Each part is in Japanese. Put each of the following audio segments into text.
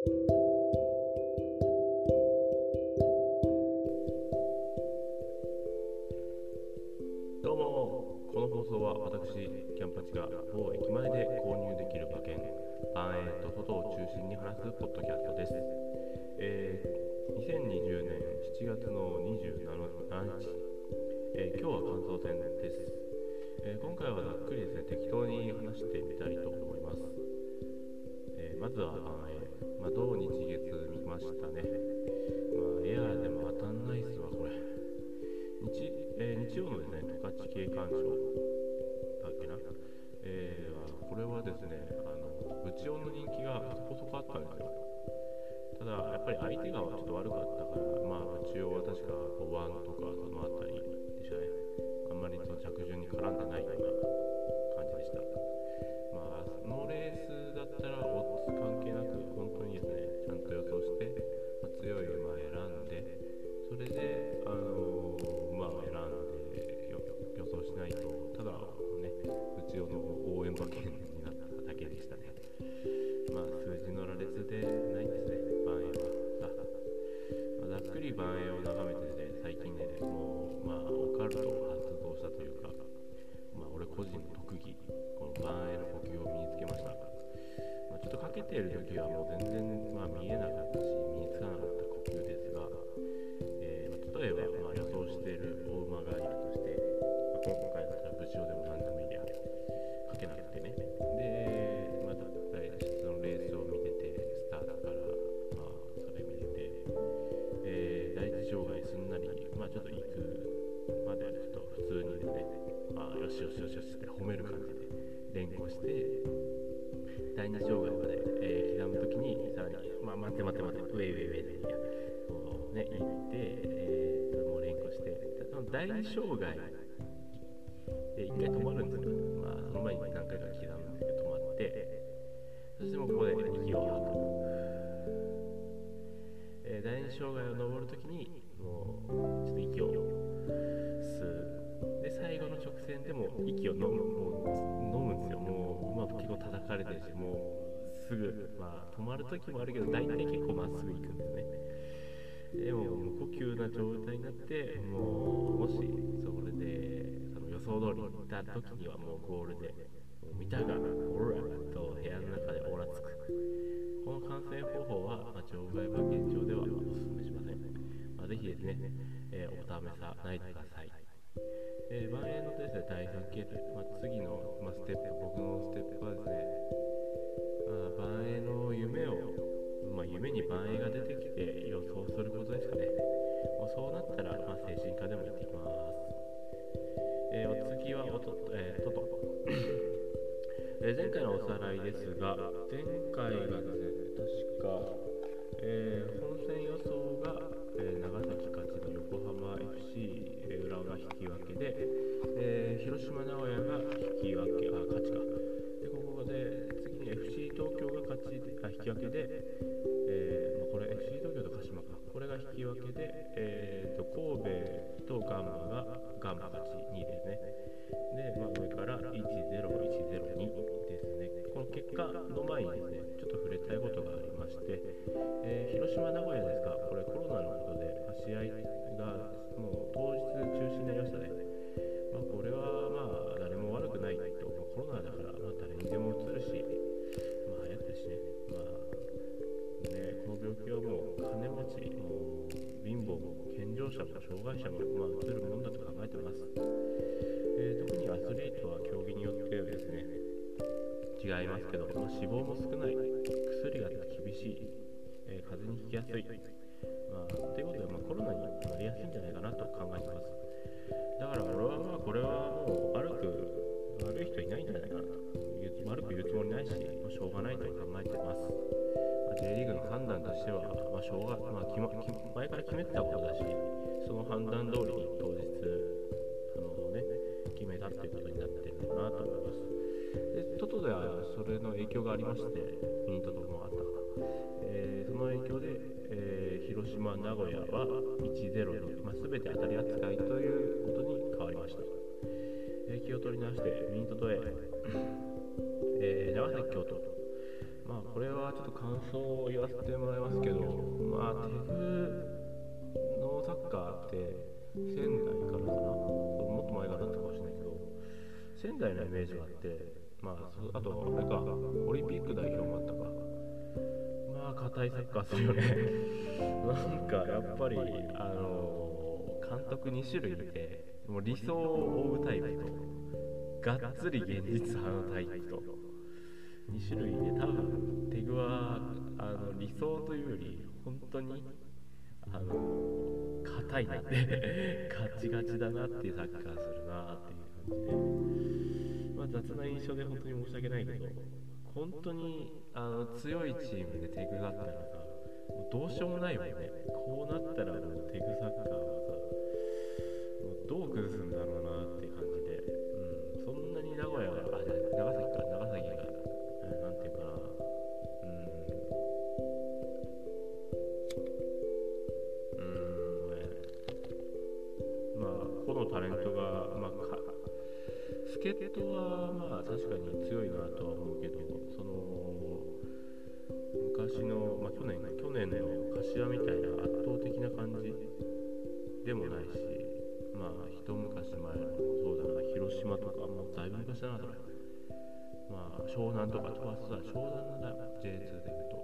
どうもこの放送は私キャンパチが某駅前で購入できる馬券バンエイと外を中心に話すポッドキャストです、えー、2020年7月の27日、えー、今日は感想戦です、えー、今回はざっくりですね適当に話してみたいと思います、えまずはバンエイ、まあ、土日月見ましたね。まあエアーでも当たんないっすわこれ。日,、え日曜のですね十勝景観賞だっけな、えー、これはですねあの内容の人気がそこそこあったんですよ。ただやっぱり相手がちょっと悪かったからまあ内容は確か5番とかその辺りでしたね。あんまりその着順に絡んでないような叩かれてるし、もう、すぐ、まあ、止まるときもあるけど、大体結構まっすぐ行くんですね。でも、無呼吸な状態になって、もう、もし、それで、その予想通りに行ったときにはもうゴールで、見たが、オラと部屋の中でオラつく。この観戦方法は、まあ、場外馬現状ではお勧めしません。まあ、ぜひですね、えーお試さないでください。えー、万円のですね、第3形態、まあ、次の、まあ、ステップ、僕のステップはですね、まあ、万円の夢を、まあ、夢に万円が出てきて予想することですかね。もうそうなったら、まあ、精神科でも行ってきます。えーお次はおと、えートト。え前回のおさらいですが、前回がですね、確か、えー本戦予想が、島名古屋が引き分け、あ、勝ちか。で、ここで、次に FC 東京が勝ちで、あ、引き分けで、えーまあ、これ FC 東京と鹿島か。これが引き分けで、えーと、神戸とガンバがガンバ勝ちえー気を取り直して、ミニトトへ、えー長崎、京都、まあこれはちょっと感想を言わせてもらいますけどまあテグのサッカーって仙台からかな？もっと前からだったかもしれないけど仙台のイメージがあってまああとあれかオリンピック代表もあったか。まあ硬いサッカーするよね。なんかやっぱりあの監督2種類いてもう理想を追うタイプと。がっつり現実派のタイプと。2種類で多分テグはあの理想というより本当にあの硬いなってガチガチだなっていうサッカーするなっていう感じで、まあ、雑な印象で本当に申し訳ないけど本当にあの強いチームでテグがあったらさもうどうしようもないもんね。こうなったらもうテグサッカーはさもうどう崩すんだろうな。長崎か長崎がえーなんていうかな。うん。うんねまあ個のタレントがまあか助っ人はまあ確かに強いなとは思うけどその昔の、まあ、去年去年の柏みたいな圧倒的な感じでもないしまあ一昔前のそうだな広島とかもうだいぶ昔だなそれ湘南とかとはそうだ湘南の J2 でい。うと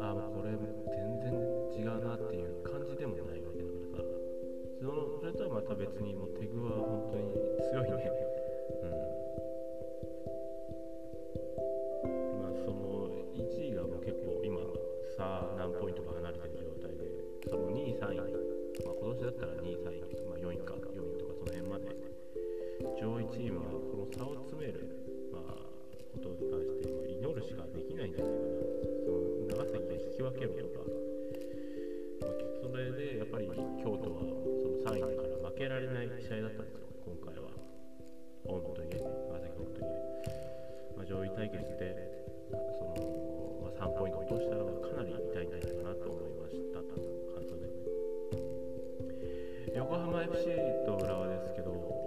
ああもうこれ全然違うなっていう感じでもないわけだからさそのそれとはまた別にもうテグは本当に強いねうんまあその1位がもう結構今さあ何ポイントか離れてる状態でその2位3位、まあ、今年だったら2位3位、まあ、4位か4位とかその辺まで上位チームはこの差を詰める、ことに関してまあ祈るしかできないんじゃないかなその長崎で引き分けるとか、まあ、それでやっぱり京都はその3位から負けられない試合だったんですよ今回は本当に長崎本当に、まあ、上位対決でその、まあ、3ポイント落としたのがかなり痛いんじゃないかなと思いました。感想で横浜 FC と浦和ですけど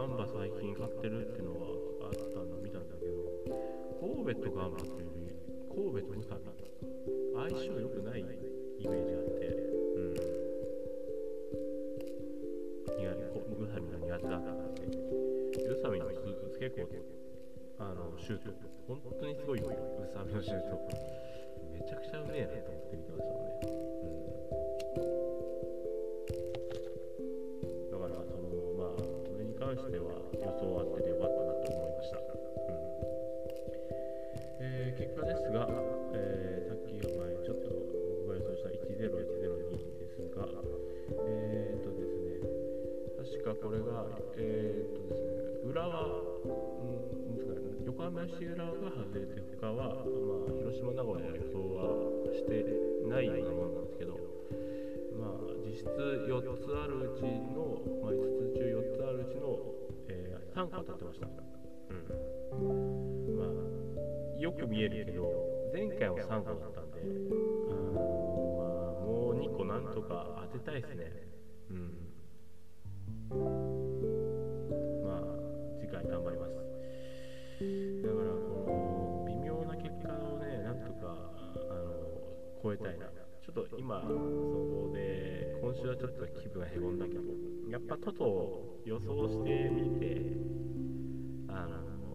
ガンバ最近勝ってるっていうのはあったの見たんだけど、神戸とガンバっていうより、神戸と宇佐美、相性良くないイメージがあって、うん。いこ宇佐美が苦手だったんで、宇佐サミの結構あのシュート。本当にすごいよ。宇佐美のシュート。めちゃくちゃうめえなと思って見てましたもんね、これがえー、っとですね浦和横浜市浦和が外れて他は、まあ、広島名古屋予想はしてないようなものなんですけど、まあ、実質4つあるうちの、まあ、5つ中4つあるうちの、えー、3個当たってました、うん。まあ、よく見えるけど前回は3個だったんであの、まあ、もう2個なんとか当てたいですね。うんちょっと今そこで今週はちょっと気分がへこんだけどやっぱトトを予想してみてあの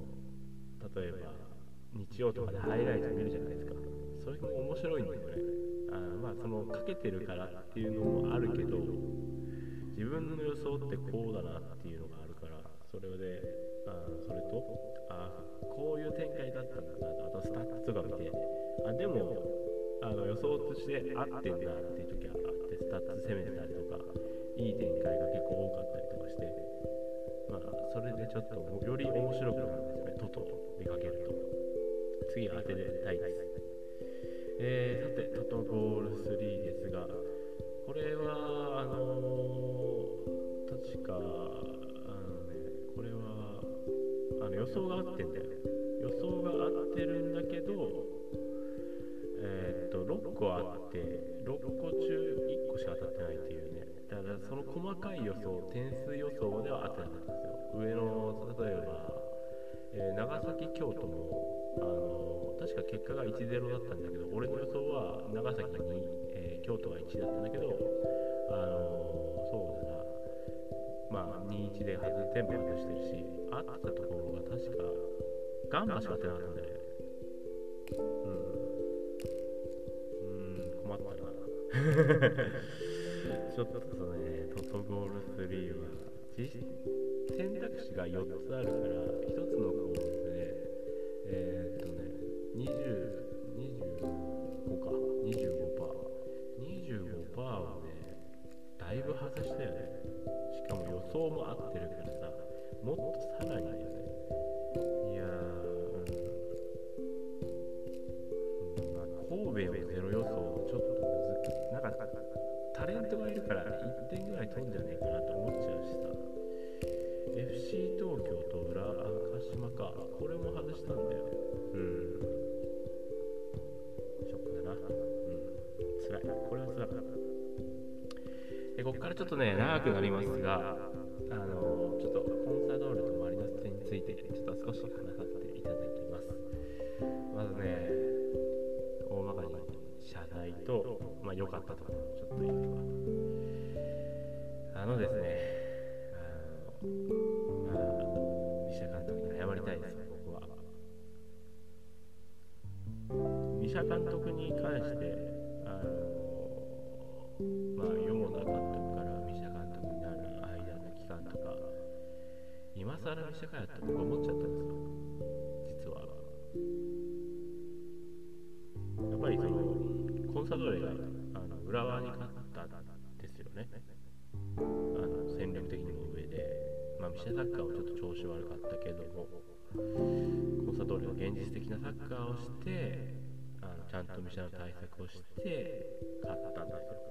例えば日曜とかでハイライト見るじゃないですか。それも面白いんですよね。あまあそのかけてるからっていうのもあるけど自分の予想ってこうだなっていうのがあるからそれであそれとあこういう展開だったんだなあとスタッツとか見てあでもあの予想として合ってんだっていう時はあってスタッツ攻めたりとかいい展開が結構多かったりとかしてまあそれでちょっとより面白くなるんですね。トト見かけると次は当てたいですえー、さてトトゴール3ですがこれはあのー、確かあのねこれはあの予想が合ってんだよね。予想が合ってるんだけどえ、と6個あって6個中1個しか当たってないっていうね。だからその細かい予想点数予想では当てなかったんですよ。上の例えば、えー、長崎京都もあの確か結果が1-0だったんだけど俺の予想は長崎に、えー、京都が1だったんだけどあのそうだな。まあ21で外全部外してるし合ってたところが確かガンバしか出なかったんでうんうん。ちょっとねトトゴール3は選択肢が4つあるか。ら1つのコールでえー、っとね20 25か。25%25% をねだいぶ外したよねしか。も予想も合ってるか。らさもっとさらにだねいやうんまあ、神戸をゼロ予想タレントがいるから1点ぐらい取るんじゃねえかなと思っちゃうしさ。FC 東京と浦鹿島か。これも外したんだようん。ショックだな。うん。辛いこれは辛かったでここからちょっとね長くなりますがあのちょっとコンサドールとマリノス戦についてちょっと少し話させていただきます。まずねとまあ良かったところちょっと言うとあのですねあのまあ西田監督に謝りたいです。僕は。西田監督に関してあのまあ世もな監督から今更にしてかやって僕思っちゃったんですよ。サドレがあの浦和に勝ったんですよね。あの戦略的にも上で、まあ、ミシェサッカーもちょっと調子悪かったけどもコンサドーレが現実的なサッカーをしてあのちゃんとミシェの対策をして勝ったんですよ。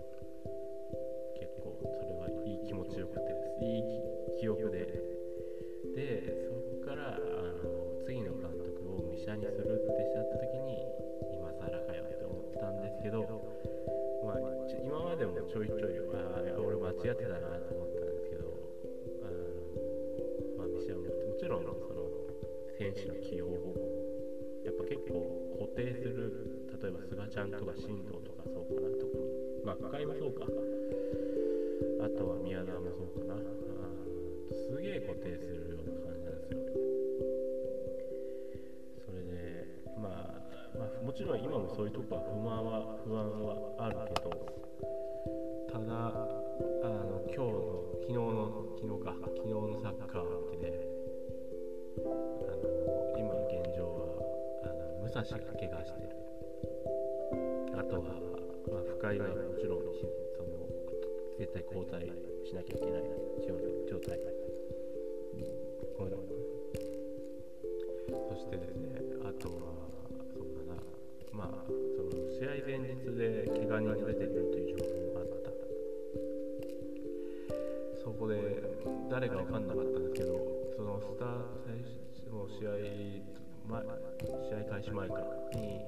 結構それはいい気持ちよかったです。いい記憶で。でそこからあの次の監督をミシャにするってしたでもちょいちょいあ俺間違ってたなと思ったんですけどあの、まあ、見極めもちろんその選手の起用をやっぱ結構固定する例えば菅ちゃんとか進藤とかそうかな特に。まあ深井もそうか。あとは宮沢もそうかな。すげえ固定するような感じなんですよ。それでまあまあ、もちろん今もそういうとこは不満は不安はあるけど昨日の昨日か。昨日のサッカーを見てねあの今の現状はあの武蔵が怪我してる。あとは、まあ、深井がもちろんしその絶対交代しなきゃいけない状態ごめんなさいそしてですねあとはそうだな。まあその試合前日で怪我人が出てくるという情報そこで誰か分かんなかったんですけどそのスター最初の試合前試合開始前かに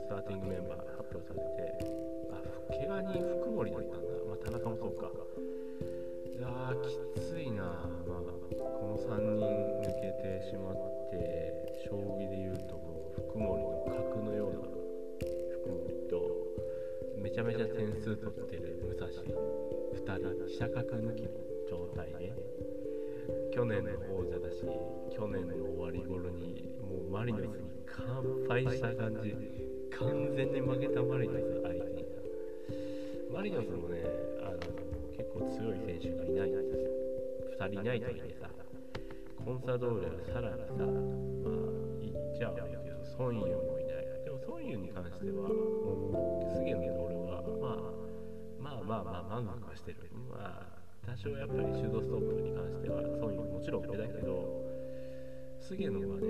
スターティングメンバー発表されてあ怪我人福森だったんだ、まあ、田中もそうか。いやきついな、まあ、この3人抜けてしまって将棋でいうともう福森の格のような福森とめちゃめちゃ点数取ってる武蔵。2人飛車角抜きの状態で。去年の王者だし去年の終わり頃にもうマリノスに完敗した感じ。完全に負けたマリノス相手に。マリノスもねあの結構強い選手がいない。んですよ2人いないとはいえさコンサドーレはさらにさまあ言っちゃ悪いけどソンユンもいない。でもソンユンに関してはもう菅野の俺はまあまあまあまあ満足はしてる。まあ多少やっぱりシュートストップに関してはソンユンもちろん上だけど菅野はね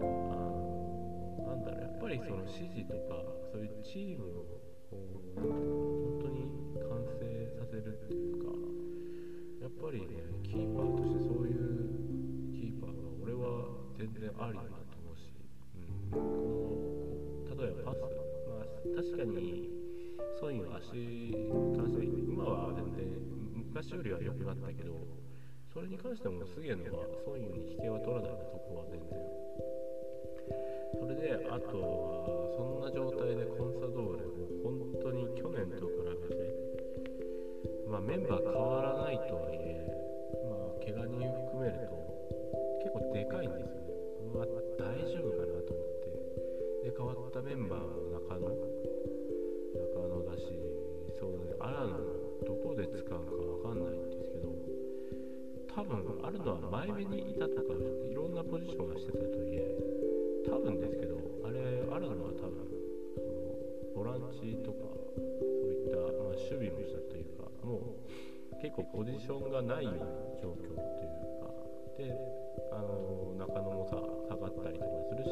あのなんだろうやっぱりその指示とかそういうチームを本当に完成させるっていうかやっぱりねキーパーとしてそういうキーパーは俺は全然ありだなと思うし、うん、この例えばパスまあ確かにそういう足に関して昔よりは良くなったけどそれに関しても菅野はそういうに引けは取らないなそこは全然。それであとはそんな状態でコンサドーレも本当に去年と比べてまあメンバー変わらないとはいえまあ怪我人含めると結構でかいんですよね。まあ大丈夫かなと思って。で変わったメンバーも中野。中野だしそうだね荒野どこで使うかわかんないんですけど多分あるのは前目にいたとかいろんなポジションがしてたとはいえ多分ですけどあれあるのは多分そのボランチとかそういった、まあ、守備の人というかもう結構ポジションがないような状況というかであの中野もさ下がったりとかするし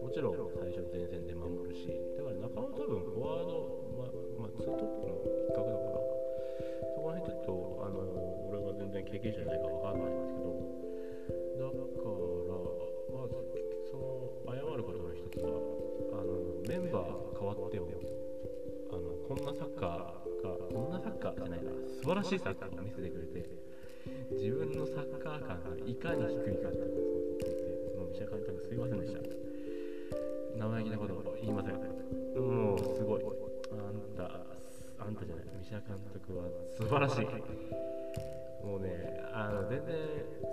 もちろん最初前線で守るしだから中野多分フォワード、ままあ、ツートップの経験者じゃないから分かんないんですけどだからまずその謝ることの一つはあのメンバー変わってもあのこんなサッカーがこんなサッカーじゃないな素晴らしいサッカーを見せてくれて自分のサッカー感がいかに低いかっていうことを言っていてもう記者監督すいませんでした生意気なことを言いませんもうすごいあんたあんたじゃない三島監督は素晴らしいもうねあの全然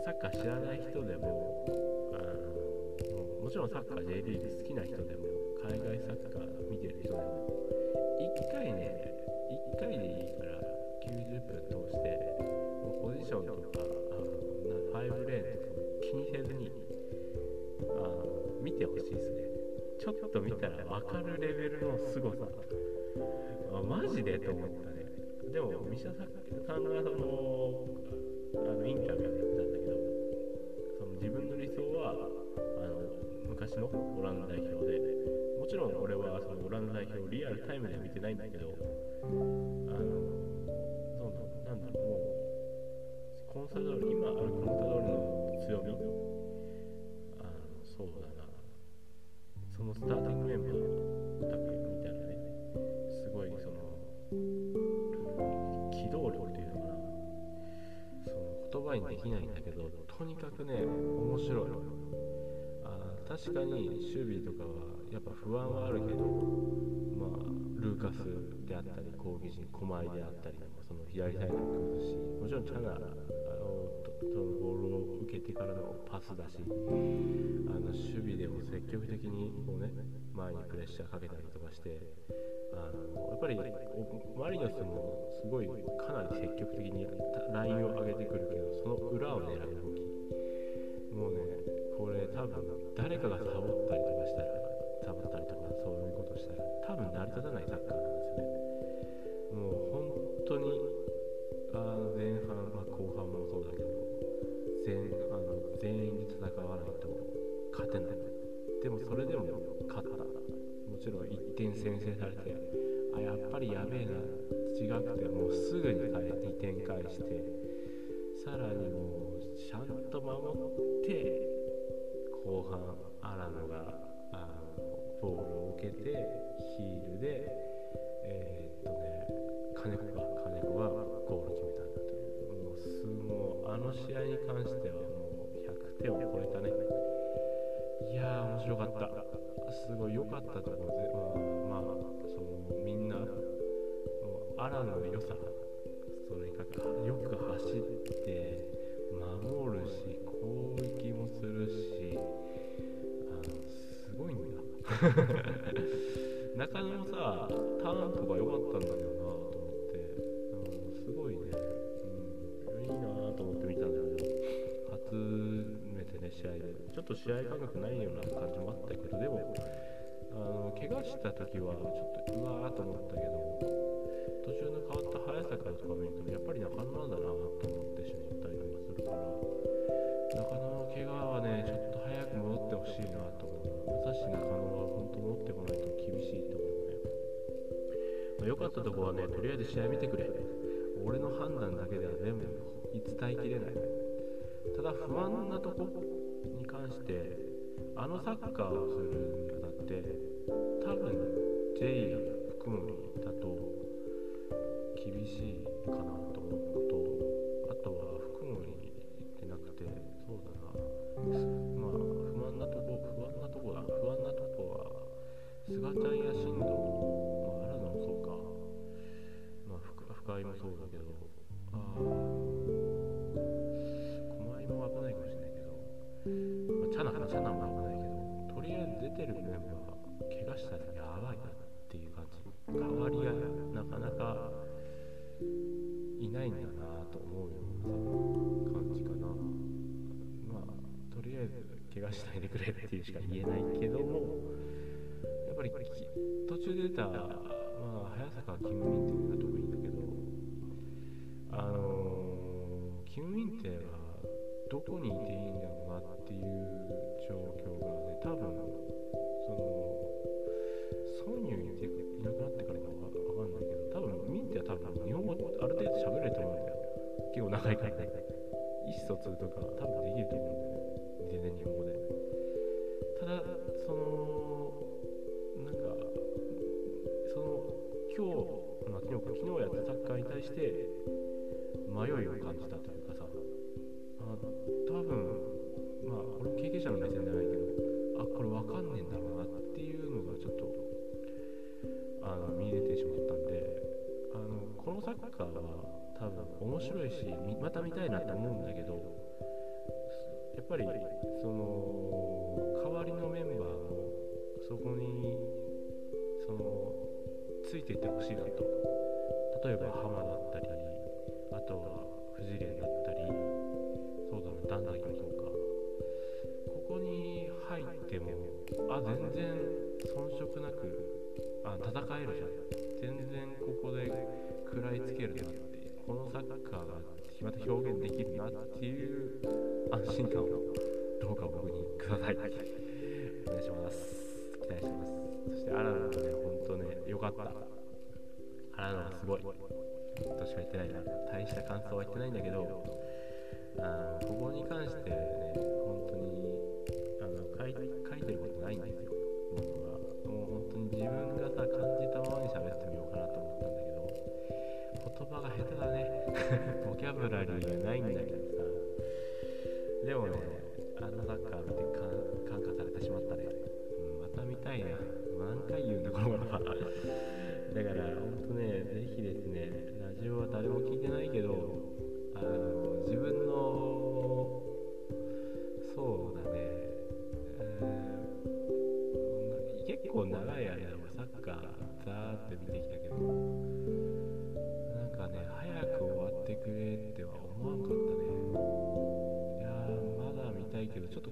サッカー知らない人でもあのもちろんサッカー J リーグ好きな人でも海外サッカー見てる人でも1回ね1回でいいから90分通してもうポジションとかあのな5レーンとか気にせずにあの見てほしいですね。ちょっと見たら分かるレベルの凄さ。あマジでと思ったね。でも三島さんがそのあのインタビューで言ってたんだけどその自分の理想はあの昔のオランダ代表でもちろん俺はそのオランダ代表をリアルタイムでは見てないんだけどあのそうなんだろうもうコンサドール今あるコンサドールの強みあのそうだなそのスターティングメンバーだけ言葉にできないんだけどとにかくね面白いあ確かに守備とかはやっぱ不安はあるけどまあルーカスであったり攻撃陣狛江であったりその左サイドの崩しもちろんチャナあのそのボールを受けてからのパスだしあの守備でも積極的にこうね前にプレッシャーかけたりとかしてあのやっぱりマリノスもすごいかなり積極的にラインを上げてくるけどその裏を狙う動き。もうねこれ多分誰かがサボったりとかしたらサボったりとかそういうことしたら多分成り立たないサッカーなんですよね。れでも勝った。もちろん1点先制されてあやっぱりやべえな。違くてもうすぐに2点返してさらにもうちゃんと守って後半アラノがあのボールを受けてヒールでえー、っとね金子が金子がゴール決めたんだという。もうすもうあの試合に関してはもう100点を超えたね。いやー面白かった。すごい良かったところで、まあ、まあ、そのみんなアラの良さそれがよく走って守るし攻撃もするしあのすごいんだ中野もさターンとか良かったんだけどなと思ってあのすごいね、うん、いいなと思って見たんだけど初ね試合で。ちょっと試合感覚ないような感じもあったけどでもあの怪我した時はちょっとうわーと思ったけど途中の変わった早坂とか見るとやっぱり中野なんだなと思ってしまったりとかするから中野の怪我はねちょっと早く戻ってほしいなと思う武蔵中野は本当戻ってこないと厳しいと思うね、まあ、良かったとこはねとりあえず試合見てくれ。俺の判断だけでは全部伝えきれない。ただ不安なとこしてあのサッカーをするにあたって多分 J や福森だと厳しいかなと思うのとまあ、チャナかなチャナも危ないけどとりあえず出てるメンバー怪我したらやばいなっていう感じ代わりがなかなかいないんだなと思うよ。うな感じかなまあとりあえず怪我しないでくれっていうしか言えないけどもやっぱり途中で出た、まあ、早坂キム・ミンテが特にだけどあのー、キム・ミンテはどこにいていいんだろうなっていう状況がね多分そのソンユいていなくなってからかわかんないけど多分ミンテは多分日本語ある程度喋れると思うんだよ結構長いからね意思疎通とか多分できると思うんだよね全然日本語でただそのなんかその今日、昨日やったサッカーに対して迷いを感じた面白いしまた見たいなって思うんだけどやっぱりその代わりのメンバーもそこにそのついていってほしいなと。例えば浜だったりあとは藤連だったりそうだな段崎もそうか。ここに入ってもあ全然遜色なくあ戦えるじゃん。全然ここで食らいつけるなってこのサッカーがまた表現できるなっていう安心感をどうか僕にください。お願いします。期待してます。そしてアラノもね本当ね良かった。アラノはすごい。としか言ってないな。大した感想は言ってないんだけどあここに関してね本当にあの書い書いてることないんですよ。僕は。もう本当に自分がさ感じたままに喋がね。ボキャブラリーがないんだけどさ。でもねあのサッカー見て感化されてしまったね、うん、また見たいな何回言うんだこのことはだから本当ねぜひですねラジオは誰も聞いてないけどあの自分のそうだね、えー構長い間サッカーザーって見てきたけど。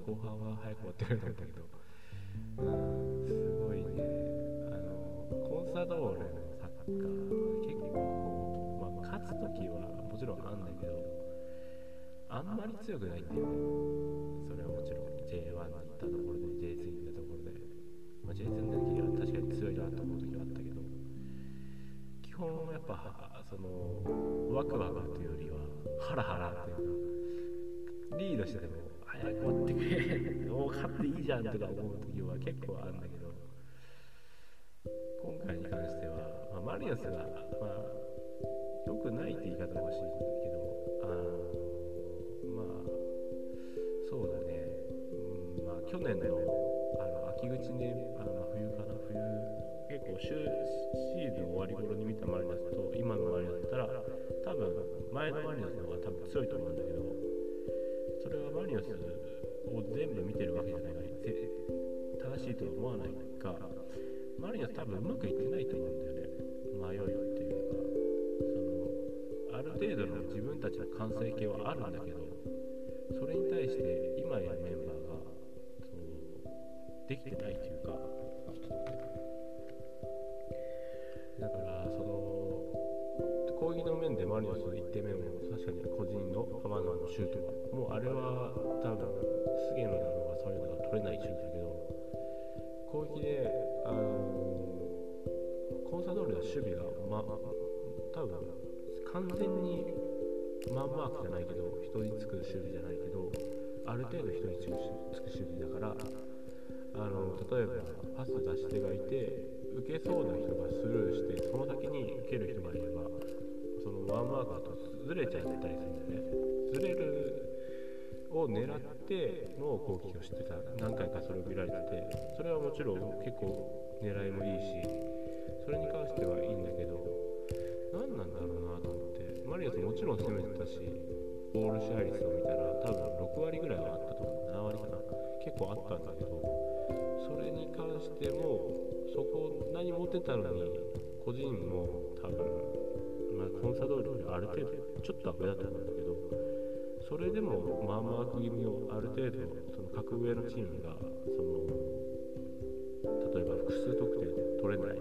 後半は早く終わってくれたんだけど。うんすごいね。あのコンサドーレのサッカー結構、まあ、勝つ時はもちろんあんだけどあんまり強くないんだよね。それはもちろん。J1 に行ったところで J2 に行ったところで、まあ、J2 の時は確かに強いなと思う時はあったけど。基本やっぱそのワクワクというよりはハラハラっていうかリードしてても早く終わってくれ。もう勝っていいじゃんとか思う時は結構あるんだけど。今回に関しては、まあ、マリノスが、まあ、良くないって言い方もしいんだけどあまあそうだね、うんまあ、去年のあの秋口にあの冬かな冬結構シーズン終わり頃に見たマリノスと今のマリノスだったら多分前のマリノスの方が多分強いと思うんだけどそれはマリノスを全部見てるわけじゃないから正しいとは思わないか。マリノス多分うまくいってないと思うんだよね。迷いっていうかそのある程度の自分たちの完成形はあるんだけどそれに対して今いるメンバーがそうできてないというか。だからその攻撃の面でマリノスの1点目も確かに個人の浜野のシュートはもうあれは多分菅野だろうがそういうのが取れないシュートだけど攻撃であのコンサドーレの守備が、ま、多分完全にマンマークじゃないけど人につく守備じゃないけどある程度人につく守備だからあの例えばパス出し手がいて受けそうな人がスルーしてその先に受ける人がいればそのワンマークだとずれちゃったりするんだよね。ずれるを狙っての攻撃をしてた。何回かそれを見られててそれはもちろん結構狙いもいいしそれに関してはいいんだけど何なんだろうなと思ってマリノスもちろん攻めてたしボール支配率を見たら多分6割ぐらいはあったと思う。7割かな。結構あったんだけどそれに関してもそこ何持てたのに個人も多分、ま、コンサドーレよりある程度ちょっとは上だったんだけどそれでもまあまあ区切りをある程度その格上のチームがその例えば複数得点取れない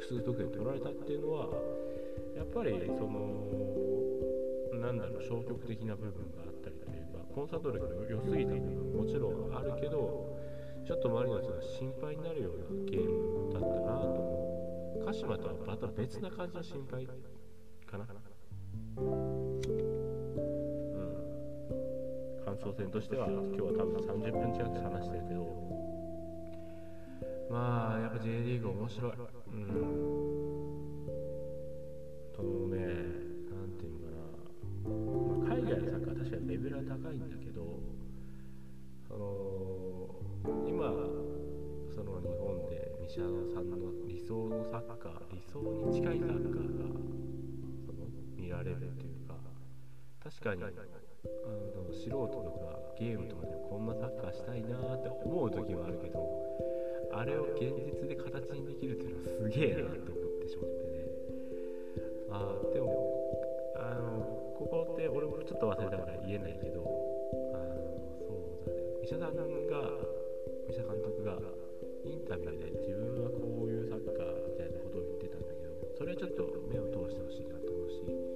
複数得点取られたっていうのはやっぱりそのなんだろう消極的な部分があったりというかコンサドーレが良すぎた部分もちろんあるけどちょっとマリノスが心配になるようなゲームだったなと思う。鹿島とはまた別な感じの心配うん感想戦としては今日は多分30分近く話してるけど。まあやっぱ J リーグ面白い。うん。とねなんていうのかな、まあ、海外のサッカー確かにレベルは高いんだけどその今その日本で三島さんの理想のサッカー理想に近いサッカーがその見られるというか確かにあの素人とかゲームとかでもこんなサッカーしたいなって思う時はあるけどあれを現実で形にできるっていうのはすげえなって思ってしまってね。あでもあのここって俺もちょっと忘れたから言えないけどあのそうだね。医者さんが医者監督がインタビューで自分はこういうサッカーみたいなことを言ってたんだけどそれはちょっと目を通してほしいなと思うし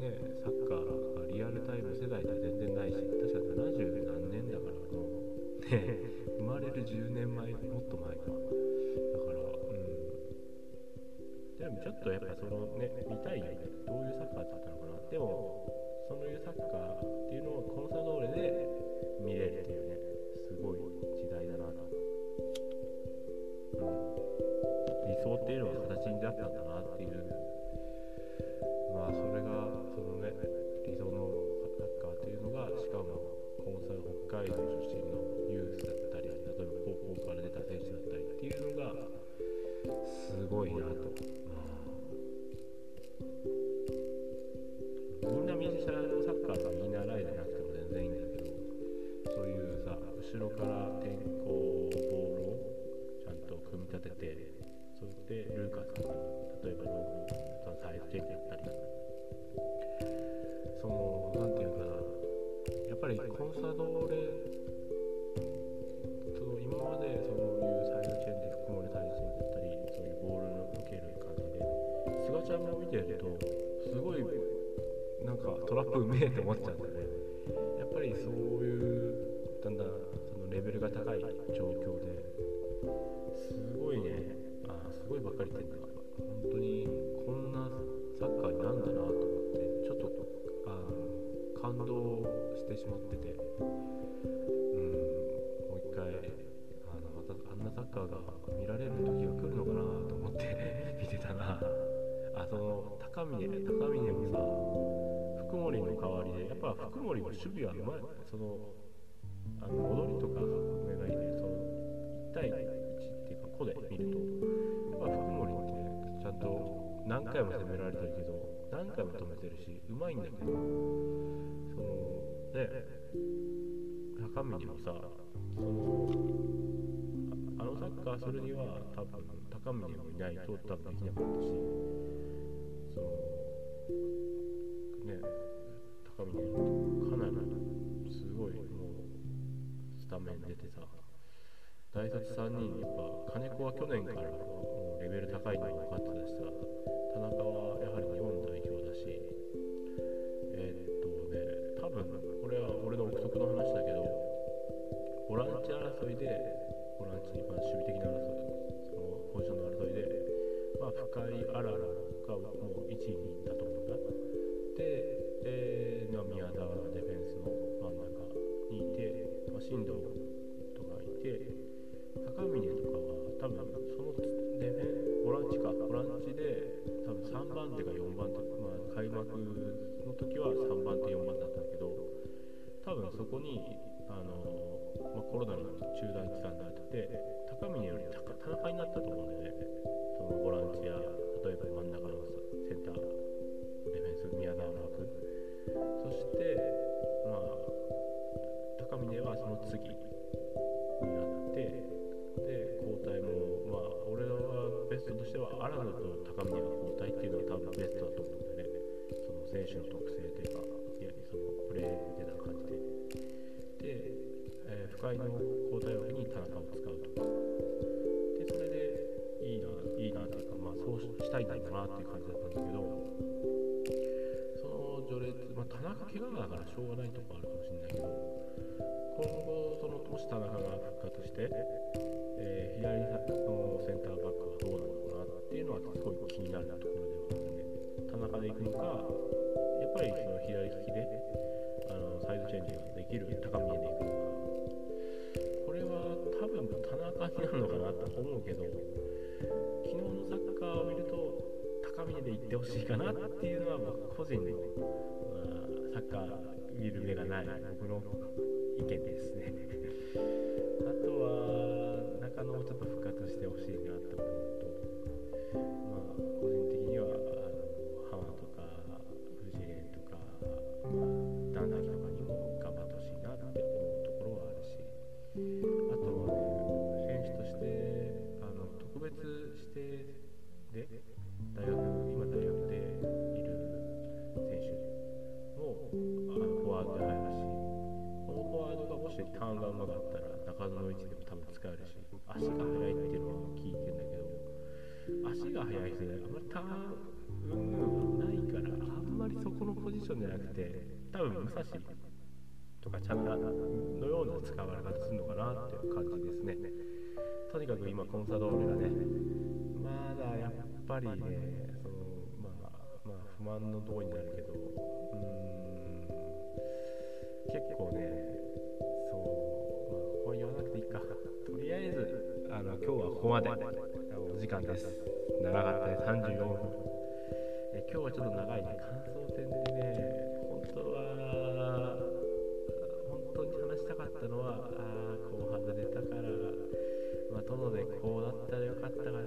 ねサッカーがリアルタイム世代では全然ないし確か70何年だからもうね生まれる10年前もっと前か。だからうん。でもちょっとやっぱそのね見たいよね。どういうサッカーだったのかな。でもそういうサッカーっていうのをコンサドーレで見れるっていうねすごい時代だなと、うん、理想っていうのは形になったんだなっていう。まあそれがそのね理想のサッカーっていうのがしかもコンサル北海道出身のユースだったり例えば高校から出た選手だったりっていうのがすごいなと。みんな右下のサッカーが見習いじゃなくても全然いいんだけどそういうさ後ろから転校立ててそれでルーカス例えばロングそのサイズチェンジだったりそのなんていうかな。やっぱりコンサドーレその今までそういうサイドチェンジ含もりサイドチェンジだったりそういうボールの受ける感じで菅ちゃんも見てるとすごいなんかトラップうめえって思っちゃうんだよね。やっぱりそういうだんだんそのレベルが高い状況ですごいねあすごいばっかり言ってんだ。本当にこんなサッカーになるんだなと思って。感動してしまってて。うん。もう一回あのまたあんなサッカーが見られる時が来るのかなと思って 見てたなあその高峰高峰もさ福森の代わりでやっぱ福森も守備はうまい。そのあの戻りとか目がいいね。その1対1っていうか個で見ると。やっぱ福森ってちゃんと何回も攻められてるけど何回も止めてるしうまいんだけど。そのね高峰もさそのあのサッカーするには多分高峰もいないと多分できなかったしそのね高峰かなりすごいもうスタメン出てさ大卒3人やっぱ金子は去年からもうレベル高いのが分かってたしさ争いでボランチ、まあ、守備的な争いそのポジションの争いでまあ深いアララがもう1位にだと思うんだで、えー宮田がディフェンスの真ん中にいて、まあ、進藤とかいて高峰とかは多分そのデフェンボランチかボランチで多分3番手か4番手、まあ、開幕の時は3番手4番手だったんだけど多分そこに、コロナの中断期間があって高峰より高田中になったと思うんだよね。そのボランチや例えば真ん中のセンターディフェンス宮田の枠。そしてまあ高峰はその次になってで交代もまあ俺はベストとしては荒野と高峰が交代っていうのが多分ベストだと思うんだよね。その選手の特性というかいやそのプレー、の交代枠に田中を使うとでそれでいいないいなっていうかまあそうしたいんだなっていう感じだったんだけどその序列、まあ、田中怪我だからしょうがないとこあるかもしれないけど今後そのもし田中が復活して、えー左のセンターバックはどうなのかなっていうのはすごい気になるところではあるね田中で行くのかやっぱりその左利きであのサイドチェンジができる高峰で行くのかれは多分田中になるのかなと思うけど昨日のサッカーを見ると高峰で行ってほしいかなっていうのは僕個人の、まあ、サッカー見る目がない僕の意見ですね。あとは中野もちょっと復活してほしいなって思うとワードがもしターンがうまかったら中野の位置でも多分使えるし足が速いっていうのは聞いてんだけど足が速い人であんまりターンうんぬんないからあんまりそこのポジションじゃなくて多分武蔵とかチャンナのような使われ方するのかなっていう感じですね。とにかく今コンサドーレがねまだやっぱりねそのまあまあ不満のとこになるけどうーん結構ね今日はここまで。お時間です。長かったね34分。え今日はちょっと長いね。感想戦でね本当は本当に話したかったのはああこう外れたからまあ殿でこうだったらよかったかな。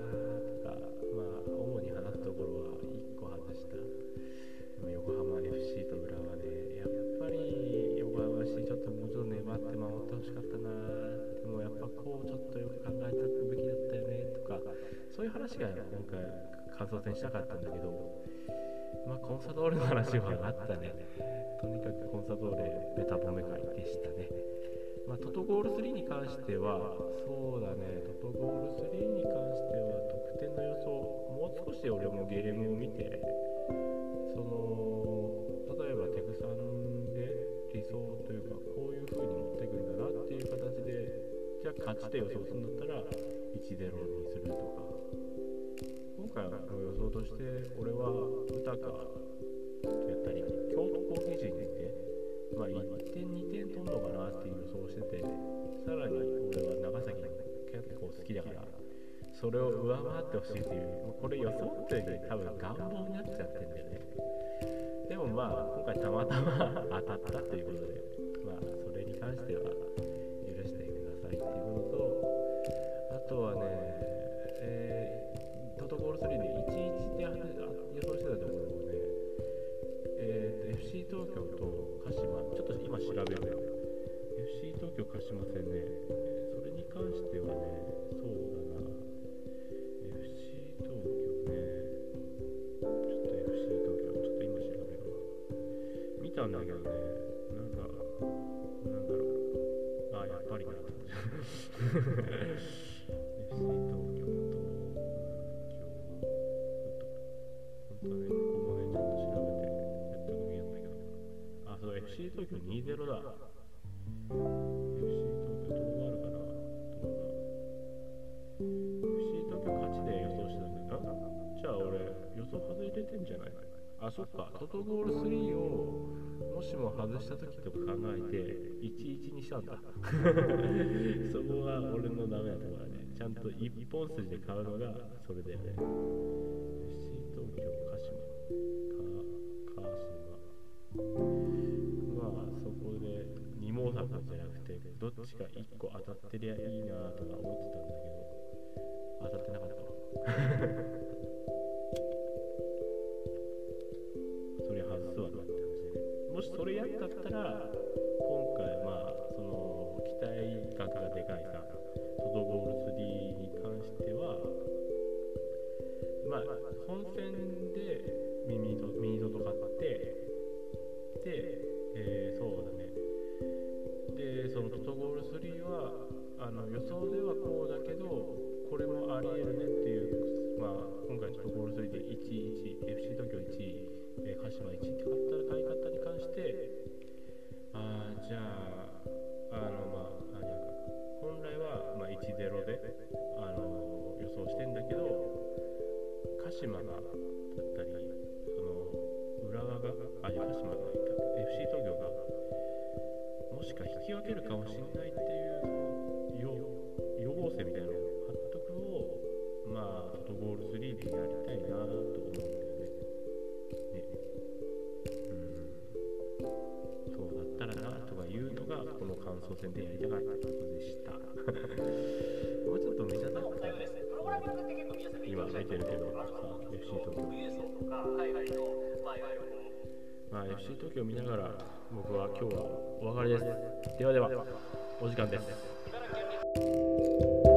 話がなんか感想戦したかったんだけどまあコンサドーレの話はあったね。とにかくコンサドーレベタ褒め会でしたね。まあ、トトゴール3に関しては、そうだね、トトゴール3に関しては、得点の予想、もう少し俺もゲームを見て、その例えばテクさんで理想というか、こういう風に持っていくんだなっていう形で、じゃあ勝ちで予想するんだったら、1-0にするとか、回の予想として、俺は歌かとやったり、京都攻撃陣で、まあ、1点、2点取るのかなっていう予想をしてて、さらに俺は長崎結構好きだから、それを上回ってほしいっていう、これ予想っていうより多分願望になっちゃってるんだよね。でもまあ、今回たまたま当たったということで、まあ、それに関しては東京と鹿島、ちょっと今調べるよ。FC 東京鹿島戦ね、それに関してはね、そうだな、FC 東京ね、ちょっと FC 東京、ちょっと今調べるわ。見たんだけどね、なんか、なんだろう、あ、やっぱりなと思って。FC 東京2-0だ。FC 東京どうなるかな FC 東京勝ちで予想してたんだよな。じゃあ俺、予想外れてんじゃない？あ、そっか。トトゴール3をもしも外した時とか考えて、1-1にしたんだ。そこは俺のダメなところだね。ちゃんと一本筋で買うのがそれだよね。FC 東京、鹿島、か鹿島。あそこで二毛作じゃなくてどっちか1個当たってりゃいいなとか思ってたんだけど当たってなかったわそれ外すわなって話でもしそれやったったら今回まあその期待額がでかいさトドゴール3に関してはまあ本戦の予想ではこうだけどこれもありえるねっていう、まあ、今回トトゴール3で1-1 FC 東京1位、鹿島1位って買った買い方に関してあじゃああのまああ本来は、まあ、1-0であの予想してんだけど鹿島がだったりその浦和があいや鹿島がいた。FC 東京がもしか引き分けるかもしれないっていう予防線みたいなのを貼っとくをまあトトゴール3でやりたいなと思うんだよね。ねうんそうだったらなとかいうのがこの感想戦でやりたかったことでした。もうちょっと見たかったよね。今見てるけど、FC 東京。まあ、FC 東京を見ながら僕は今日はお別れです。ではでは、お時間です。you